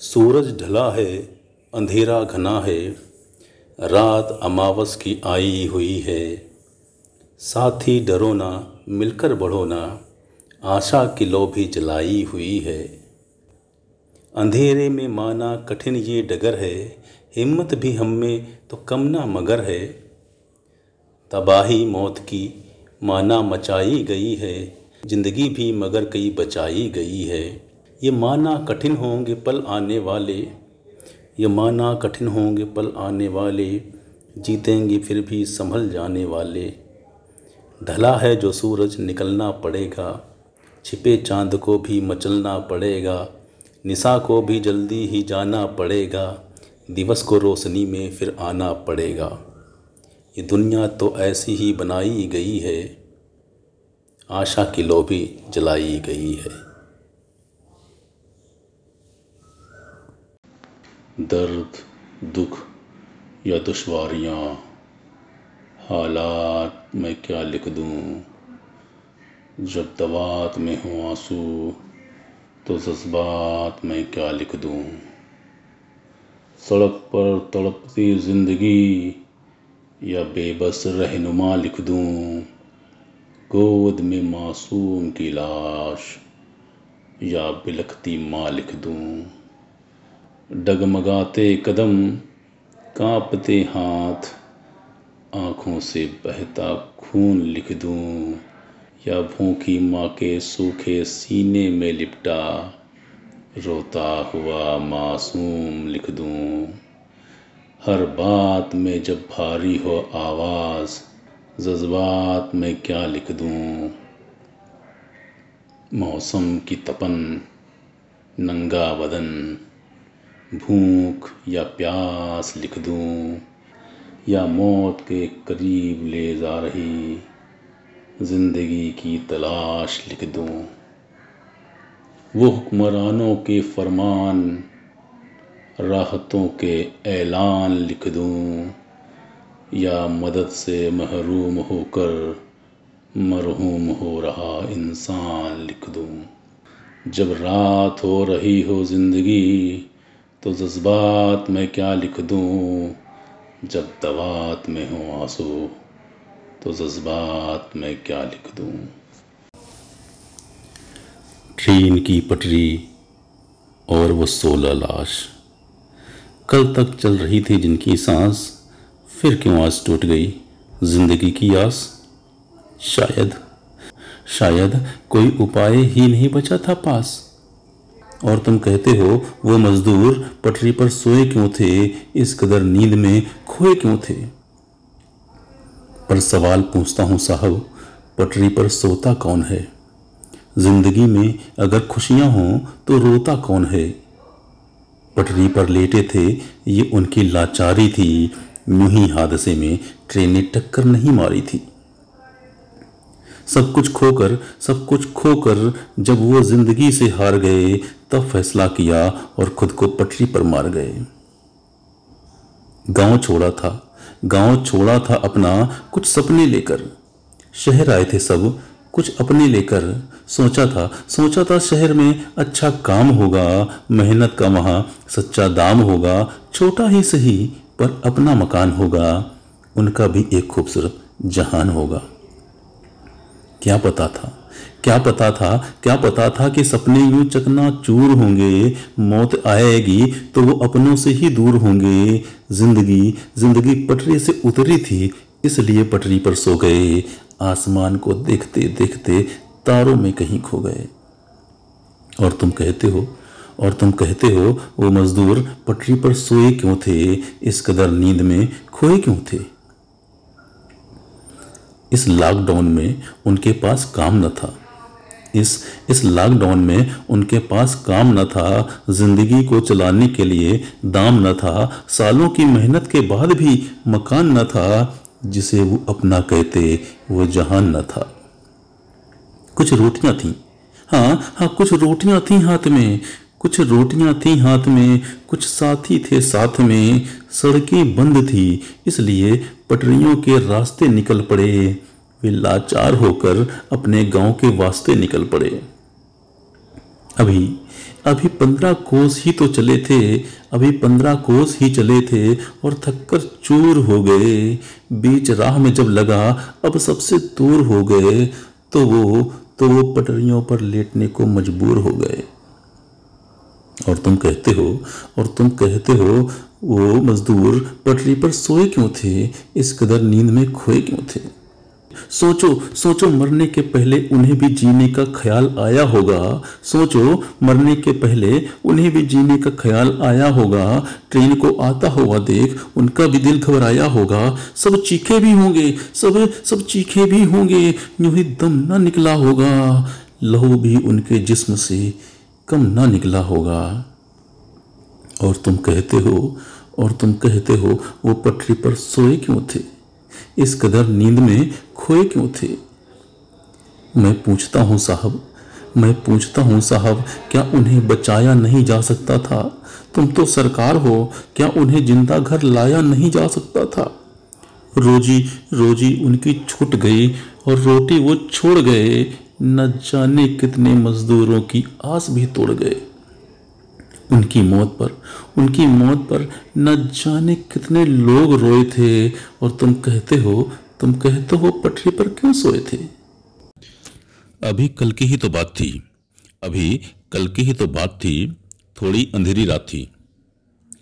सूरज ढला है, अंधेरा घना है, रात अमावस की आई हुई है। साथी डरो ना, मिलकर बढ़ो ना, आशा की लो भी जलाई हुई है। अंधेरे में माना कठिन ये डगर है, हिम्मत भी हम में तो कम ना मगर है। तबाही मौत की माना मचाई गई है, ज़िंदगी भी मगर कई बचाई गई है। ये माना कठिन होंगे पल आने वाले। ये माना कठिन होंगे पल आने वाले। जीतेंगे फिर भी संभल जाने वाले। ढला है जो सूरज निकलना पड़ेगा। छिपे चाँद को भी मचलना पड़ेगा। निशा को भी जल्दी ही जाना पड़ेगा। दिवस को रोशनी में फिर आना पड़ेगा। ये दुनिया तो ऐसी ही बनाई गई है। आशा की लोभी जलाई गई है। दर्द, दुख या दुश्वारियाँ। हालात मैं क्या लिख दूँ? जब दवात में हूँ आँसू तो जज्बात मैं क्या लिख दूँ? सड़क पर तड़पती ज़िंदगी या बेबस रहनुमा लिख दूँ? गोद में मासूम की लाश या बिलखती माँ लिख दूँ? डगमगाते कदम, कांपते हाथ, आँखों से बहता खून लिख दूँ, या भूखी माँ के सूखे सीने में लिपटा, रोता हुआ मासूम लिख दूँ। हर बात में जब भारी हो आवाज़, जज्बात में क्या लिख दूँ? मौसम की तपन, नंगा बदन भूख या प्यास लिख दूँ, या मौत के करीब ले जा रही ज़िंदगी की तलाश लिख दूँ। वो हुक्मरानों के फरमान, राहतों के ऐलान लिख दूँ, या मदद से महरूम होकर मरहूम हो रहा इंसान लिख दूँ। जब रात हो रही हो ज़िंदगी तो जज्बात में क्या लिख दूँ? जब दवात में हो आँसू तो जज्बात में क्या लिख दूँ? ट्रेन की पटरी और वो सोलह लाश। कल तक चल रही थी जिनकी सांस, फिर क्यों आज टूट गई? ज़िंदगी की आस? शायद शायद कोई उपाय ही नहीं बचा था पास। और तुम कहते हो, वो मजदूर पटरी पर सोए क्यों थे? इस कदर नींद में खोए क्यों थे? पर सवाल पूछता हूँ, साहब, पटरी पर सोता कौन है? ज़िंदगी में अगर खुशियाँ हों तो रोता कौन है? पटरी पर लेटे थे, ये उनकी लाचारी थी। यूँ ही हादसे में ट्रेन ने टक्कर नहीं मारी थी। सब कुछ खोकर, सब कुछ खोकर जब वो ज़िंदगी से हार गए, तब फैसला किया और खुद को पटरी पर मार गए। गाँव छोड़ा था, गाँव छोड़ा था अपना कुछ सपने लेकर। शहर आए थे सब, कुछ अपने लेकर। सोचा था सोचा था शहर में अच्छा काम होगा, मेहनत का वहाँ सच्चा दाम होगा, छोटा ही सही पर अपना मकान होगा, उनका भी एक खूबसूरत जहान होगा। क्या पता था? क्या पता था? क्या पता था कि सपने यूँ चकना चूर होंगे, मौत आएगी तो वो अपनों से ही दूर होंगे। ज़िंदगी ज़िंदगी पटरी से उतरी थी, इसलिए पटरी पर सो गए। आसमान को देखते देखते तारों में कहीं खो गए। और तुम कहते हो, और तुम कहते हो वो मजदूर, पटरी पर सोए क्यों थे? इस कदर नींद में खोए क्यों थे? इस लॉकडाउन में उनके पास काम न था। इस इस लॉकडाउन में उनके पास काम न था, ज़िंदगी को चलाने के लिए दाम न था, सालों की मेहनत के बाद भी मकान न था, जिसे वो अपना कहते वो जहान न था। कुछ रोटियाँ थीं। हाँ हाँ कुछ रोटियाँ थीं हाथ में, कुछ रोटियाँ थीं हाथ में, कुछ साथी थे साथ में सड़कें बंद थी, इसलिए पटरियों के रास्ते निकल पड़े। वे लाचार होकर अपने गाँव के वास्ते निकल पड़े। अभी अभी पंद्रह कोस ही तो चले थे, अभी पंद्रह कोस ही चले थे और थककर चूर हो गए। बीच राह में जब लगा, अब सबसे दूर हो गए तो वो तो वो पटरियों पर लेटने को मजबूर हो गए। और तुम कहते हो, और तुम कहते हो वो मजदूर पटरी पर सोए क्यों थे? इस कदर नींद में खोए क्यों थे? सोचो सोचो मरने के पहले उन्हें भी जीने का ख्याल आया होगा। सोचो मरने के पहले उन्हें भी जीने का ख्याल आया होगा। ट्रेन को आता हुआ देख उनका भी दिल घबराया होगा। सब चीखे भी होंगे, सब सब चीखे भी होंगे। यूँ ही दम ना निकला होगा। लहू भी उनके जिस्म से कम ना निकला होगा। और तुम कहते हो, और तुम कहते हो, वो पटरी पर सोए क्यों थे? इस कदर नींद में खोए क्यों थे? मैं पूछता हूँ साहब, मैं पूछता हूँ साहब, क्या उन्हें बचाया नहीं जा सकता था? तुम तो सरकार हो, क्या उन्हें ज़िंदा घर लाया नहीं जा सकता था? रोजी रोजी उनकी छूट गई, और रोटी वो छोड़ गए, न जाने कितने मजदूरों की आस भी तोड़ गए। उनकी मौत पर। उनकी मौत पर न जाने कितने लोग रोए थे और तुम कहते हो, तुम कहते हो पटरी पर क्यों सोए थे? अभी कल की ही तो बात थी। अभी कल की ही तो बात थी। थोड़ी अंधेरी रात थी।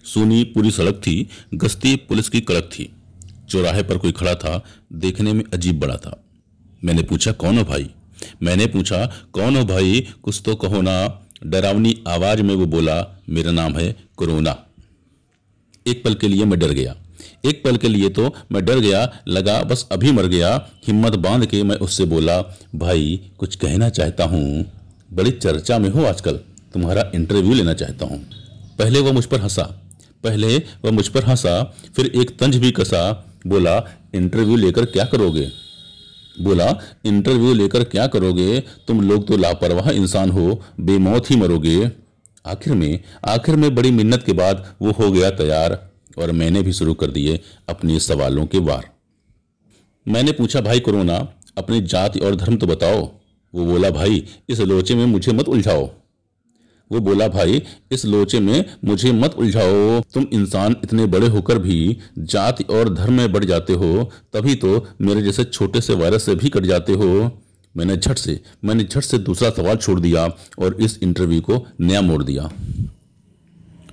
सुनी पूरी सड़क थी, गश्ती पुलिस की कड़क थी। चौराहे पर कोई खड़ा था, देखने में अजीब बड़ा था। मैंने पूछा, कौन हो भाई? मैंने पूछा, कौन हो भाई? कुछ तो कहो ना। डरावनी आवाज़ में वो बोला, मेरा नाम है कोरोना। एक पल के लिए मैं डर गया। एक पल के लिए तो मैं डर गया, लगा बस अभी मर गया। हिम्मत बाँध के मैं उससे बोला, भाई, कुछ कहना चाहता हूँ। बड़ी चर्चा में हो आजकल। तुम्हारा इंटरव्यू लेना चाहता हूँ। पहले वह मुझ पर हंसा। पहले वह मुझ पर हंसा, फिर एक तंज भी कसा। बोला इंटरव्यू लेकर क्या करोगे? बोला, इंटरव्यू लेकर क्या करोगे? तुम लोग तो लापरवाह इंसान हो, बेमौत ही मरोगे। आखिर में आखिर में बड़ी मिन्नत के बाद वो हो गया तैयार और मैंने भी शुरू कर दिए अपने सवालों के वार। मैंने पूछा, भाई कोरोना, अपनी जाति और धर्म तो बताओ? वो बोला, भाई, इस लोचे में मुझे मत उलझाओ। वो बोला, भाई, इस लोचे में मुझे मत उलझाओ। तुम इंसान इतने बड़े होकर भी जाति और धर्म में बढ़ जाते हो, तभी तो मेरे जैसे छोटे से वायरस से भी कट जाते हो। मैंने झट से, मैंने झट से दूसरा सवाल छोड़ दिया और इस इंटरव्यू को नया मोड़ दिया।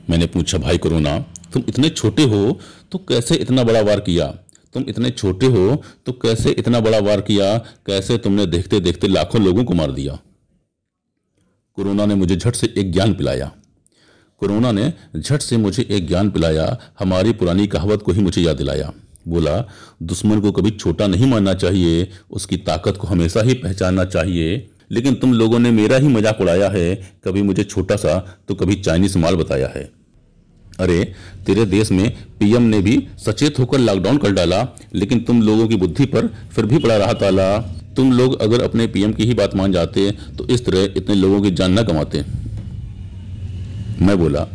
मैंने पूछा, भाई कोरोना तुम इतने छोटे हो तो कैसे इतना बड़ा वार किया? तुम इतने छोटे हो तो कैसे इतना बड़ा वार किया? कैसे तुमने देखते देखते लाखों लोगों को मार दिया? कोरोना ने मुझे झट से एक ज्ञान पिलाया। कोरोना ने झट से मुझे एक ज्ञान पिलाया, हमारी पुरानी कहावत को ही मुझे याद दिलाया। बोला, दुश्मन को कभी छोटा नहीं मानना चाहिए, उसकी ताकत को हमेशा ही पहचानना चाहिए। लेकिन तुम लोगों ने मेरा ही मज़ाक उड़ाया है, कभी मुझे छोटा सा तो कभी चाइनीज़ माल बताया है। अरे, तेरे देश में पीएम ने भी सचेत होकर लॉकडाउन कर डाला, लेकिन तुम लोगों की बुद्धि पर फिर भी पड़ा रहा ताला। तुम लोग अगर अपने पीएम की ही बात मान जाते तो इस तरह इतने लोगों की जान न कमाते मैं बोला,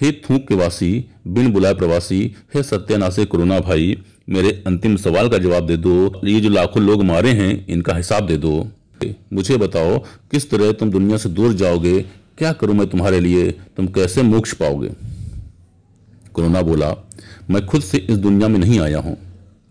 हे थूक के वासी, बिन बुलाए प्रवासी, हे सत्यानाशे कोरोना भाई, मेरे अंतिम सवाल का जवाब दे दो। ये जो लाखों लोग मारे हैं, इनका हिसाब दे दो। मुझे बताओ, किस तरह तुम दुनिया से दूर जाओगे? क्या करूँ मैं तुम्हारे लिए? तुम कैसे मोक्ष पाओगे? कोरोना बोला, मैं खुद से इस दुनिया में नहीं आया हूँ।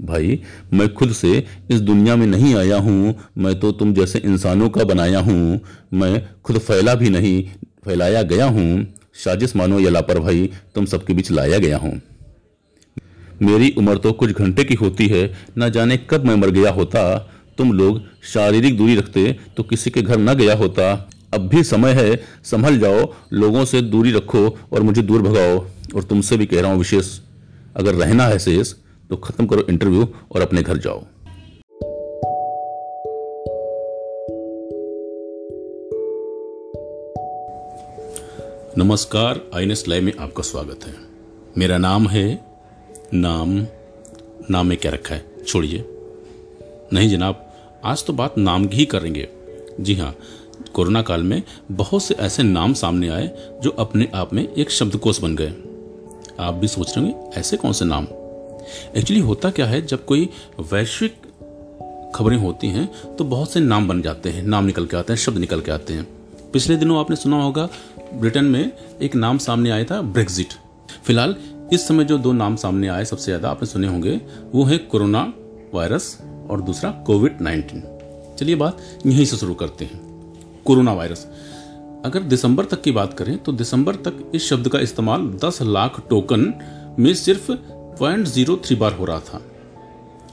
भाई, मैं खुद से इस दुनिया में नहीं आया हूँ। मैं तो तुम जैसे इंसानों का बनाया हूँ। मैं खुद फैला भी नहीं, फैलाया गया हूँ। साजिश मानो या लापरवाही, तुम सबके बीच लाया गया हूँ। मेरी उम्र तो कुछ घंटे की होती है। ना जाने कब मैं मर गया होता। तुम लोग शारीरिक दूरी रखते तो किसी के घर न गया होता। अब भी समय है, संभल जाओ, लोगों से दूरी रखो और मुझे दूर भगाओ। और तुमसे भी कह रहा हूँ विशेष, अगर रहना है शेष तो खत्म करो इंटरव्यू और अपने घर जाओ। नमस्कार आईनेस लाइव में आपका स्वागत है। मेरा नाम है, नाम नाम में क्या रखा है? छोड़िए। नहीं जनाब, आज तो बात नाम की ही करेंगे। जी हाँ कोरोना काल में बहुत से ऐसे नाम सामने आए जो अपने आप में एक शब्दकोश बन गए। आप भी सोच रहे होंगे, ऐसे कौन से नाम? एक्चुअली होता क्या है, जब कोई वैश्विक खबरें होती हैं तो बहुत से नाम बन जाते हैं, नाम निकल के आते हैं, शब्द निकल के आते हैं। पिछले दिनों आपने सुना होगा, ब्रिटेन में एक नाम सामने आया था, ब्रेग्जिट। फ़िलहाल, इस समय जो दो नाम सामने आए, सबसे ज़्यादा आपने सुने होंगे, वो है कोरोना वायरस और दूसरा कोविड नाइन्टीन। चलिए बात यहीं से शुरू करते हैं। Corona virus. अगर दिसंबर तक की बात करें तो दिसंबर तक इस शब्द का इस्तेमाल 10 लाख टोकन में सिर्फ़ पॉइंट ज़ीरो थ्री बार हो रहा था।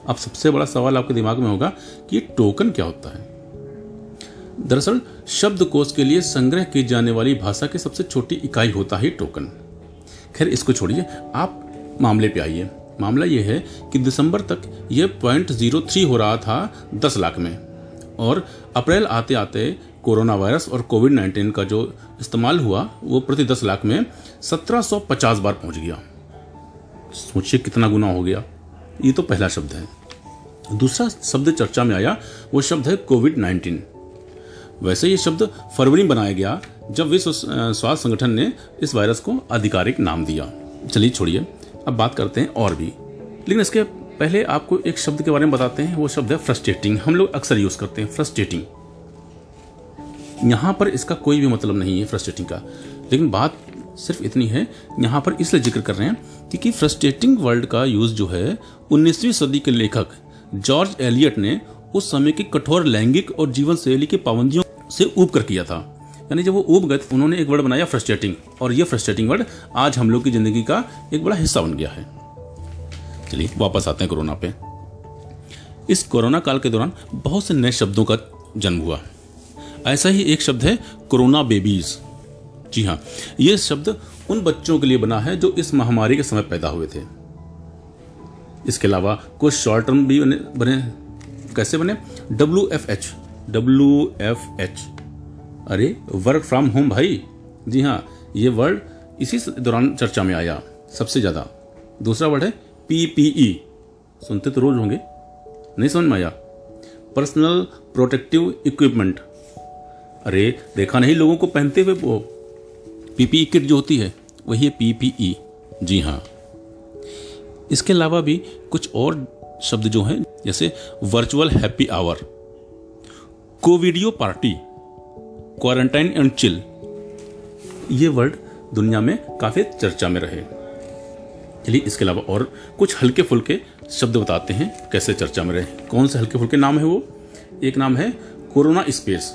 अब सबसे बड़ा सवाल आपके दिमाग में होगा कि टोकन क्या होता है? दरअसल शब्दकोश के लिए संग्रह की जाने वाली भाषा की सबसे छोटी इकाई होता है टोकन। खैर, इसको छोड़िए, आप मामले पे आइए। मामला यह है कि दिसंबर तक यह पॉइंट ज़ीरो थ्री हो रहा था दस लाख में। और अप्रैल आते आते कोरोना वायरस और कोविड नाइन्टीन का जो इस्तेमाल हुआ, वो प्रति दस लाख में सत्रह सौ पचास बार पहुँच गया। सोचिए कितना गुना हो गया। ये तो पहला शब्द है। दूसरा शब्द चर्चा में आया, वो शब्द है कोविड नाइन्टीन वैसे ये शब्द फरवरी में बनाया गया, जब विश्व स्वास्थ्य संगठन ने इस वायरस को आधिकारिक नाम दिया। चलिए छोड़िए। अब बात करते हैं और भी। लेकिन इसके पहले आपको एक शब्द के बारे में बताते हैं, वो शब्द है फ्रस्ट्रेटिंग। हम लोग अक्सर यूज़ करते हैं फ्रस्ट्रेटिंग। यहाँ पर इसका कोई भी मतलब नहीं है फ्रस्ट्रेटिंग का। लेकिन बात सिर्फ़ इतनी है, यहाँ पर इसलिए ज़िक्र कर रहे हैं क्योंकि फ्रस्ट्रेटिंग वर्ड का यूज़ जो है 19वीं सदी के लेखक जॉर्ज एलियट ने उस समय की कठोर लैंगिक और जीवन शैली की पाबंदियों से ऊब कर किया था। यानी जब वो ऊब गए, उन्होंने एक वर्ड बनाया फ्रस्ट्रेटिंग और ये फ्रस्ट्रेटिंग वर्ड आज हम लोग की ज़िंदगी का एक बड़ा हिस्सा बन गया है। चलिए, वापस आते हैं कोरोना पे। इस कोरोना काल के दौरान बहुत से नए शब्दों का जन्म हुआ। ऐसा ही एक शब्द है कोरोना बेबीज। जी हाँ ये शब्द उन बच्चों के लिए बना है जो इस महामारी के समय पैदा हुए थे। इसके अलावा कुछ शॉर्ट टर्म भी बने, बने कैसे बने? W F H W F H अरे वर्क फ्रॉम होम भाई। जी हाँ ये वर्ड इसी दौरान चर्चा में आया सबसे ज़्यादा। दूसरा वर्ड है पीपीई सुनते तो रोज होंगे। नहीं समझ में आया। पर्सनल प्रोटेक्टिव इक्विपमेंट अरे, देखा नहीं लोगों को पहनते हुए वो? पीपीई किट जो होती है, वही है पीपीई। जी हाँ। इसके अलावा भी कुछ और शब्द जो हैं, जैसे virtual happy hour covideo party quarantine and chill ये वर्ड दुनिया में काफ़ी चर्चा में रहे। चलिए, इसके अलावा और कुछ हल्के फुल्के शब्द बताते हैं, कैसे चर्चा में रहे। कौन से हल्के फुल्के नाम है वो? एक नाम है कोरोना स्पेस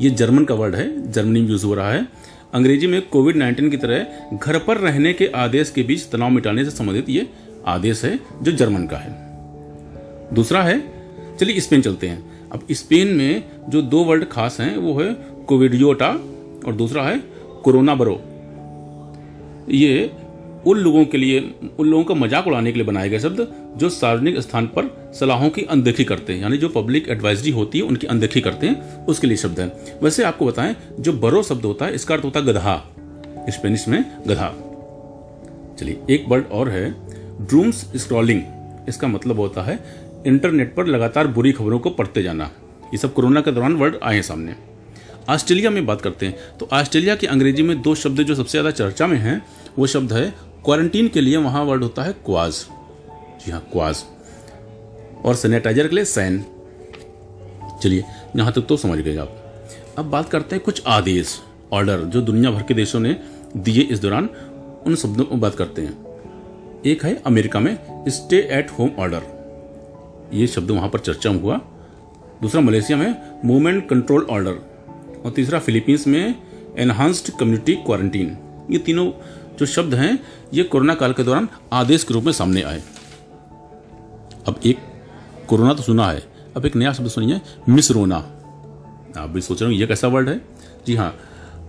ये जर्मन का वर्ड है, जर्मनी में यूज़ हो रहा है। अंग्रेज़ी में कोविड 19 की तरह घर पर रहने के आदेश के बीच तनाव मिटाने से संबंधित ये आदेश है, जो जर्मन का है। दूसरा है, चलिए स्पेन चलते हैं। अब स्पेन में जो दो वर्ड खास हैं, वो है कोविडियोटा और दूसरा है कोरोना बरो। ये उन लोगों के लिए, उन लोगों का मज़ाक उड़ाने के लिए बनाए गए शब्द जो सार्वजनिक स्थान पर सलाहों की अनदेखी करते हैं, यानी जो पब्लिक एडवाइजरी होती है, उनकी अनदेखी करते हैं, उसके लिए शब्द है। वैसे आपको बताएँ, जो बरो शब्द होता है, इसका अर्थ होता है गधा। स्पेनिश में गधा। चलिए, एक वर्ड और है ड्रूम्स स्क्रॉलिंग इसका मतलब होता है इंटरनेट पर लगातार बुरी खबरों को पढ़ते जाना। ये सब कोरोना के दौरान वर्ड आए हैं सामने। ऑस्ट्रेलिया में बात करते हैं तो ऑस्ट्रेलिया की अंग्रेज़ी में दो शब्द जो सबसे ज़्यादा चर्चा में हैं, वो शब्द है क्वारंटीन के लिए वहाँ वर्ड होता है क्वाज। जी हाँ क्वाज। और सैनिटाइजर के लिए सैन। चलिए, यहाँ तक तो समझ गए आप। अब बात करते हैं कुछ आदेश, ऑर्डर, जो दुनिया भर के देशों ने दिए इस दौरान। उन शब्दों को बात करते हैं। एक है अमेरिका में स्टे एट होम ऑर्डर ये शब्द वहाँ पर चर्चा हुआ। दूसरा मलेशिया में मूवमेंट कंट्रोल ऑर्डर और तीसरा फिलीपींस में एनहांस्ड कम्युनिटी क्वारंटीन ये तीनों जो शब्द हैं, ये कोरोना काल के दौरान आदेश के रूप में सामने आए। अब एक, कोरोना तो सुना है, अब एक नया शब्द सुनिए, मिसरोना। आप भी सोच रहे हो ये कैसा वर्ड है? जी हाँ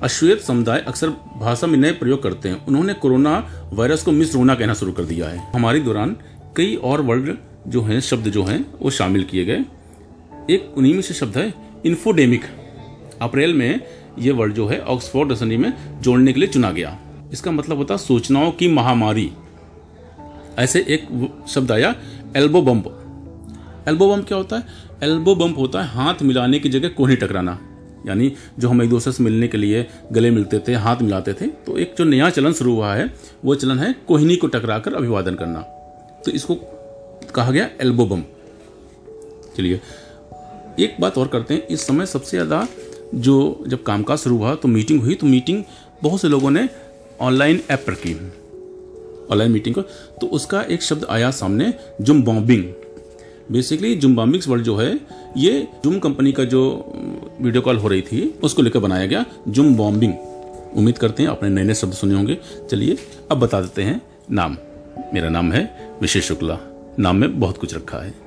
अश्वेत समुदाय अक्सर भाषा में नए प्रयोग करते हैं। उन्होंने कोरोना वायरस को मिसरोना कहना शुरू कर दिया है। हमारे दौरान कई और वर्ड जो हैं, शब्द जो हैं, वो शामिल किए गए। एक उन्हीं में से शब्द है, इन्फोडेमिक। अप्रैल में ये वर्ड जो है, ऑक्सफोर्ड डिक्शनरी में जोड़ने के लिए चुना गया। इसका मतलब होता सूचनाओं की महामारी। ऐसे एक शब्द आया एल्बो बम्प एल्बो बम्प क्या होता है? एल्बो बम्प होता है हाथ मिलाने की जगह कोहनी टकराना। यानी जो हम एक दूसरे से मिलने के लिए गले मिलते थे, हाथ मिलाते थे तो एक जो नया चलन शुरू हुआ है, वो चलन है कोहिनी को टकराकर अभिवादन करना। तो इसको कहा गया एल्बो बम्प चलिए, एक बात और करते हैं। इस समय सबसे ज़्यादा जो जब कामकाज शुरू हुआ तो मीटिंग हुई तो मीटिंग बहुत से लोगों ने ऑनलाइन ऐप की। ऑनलाइन मीटिंग को। तो उसका एक शब्द आया सामने zoom bombing basically zoom bombings word जो है, ये जुम कंपनी का जो वीडियो कॉल हो रही थी, उसको लेकर बनाया गया जुम बॉम्बिंग उम्मीद करते हैं आपने नए नए शब्द सुने होंगे। चलिए, अब बता देते हैं नाम। मेरा नाम है विशेष शुक्ला। नाम में बहुत कुछ रखा है।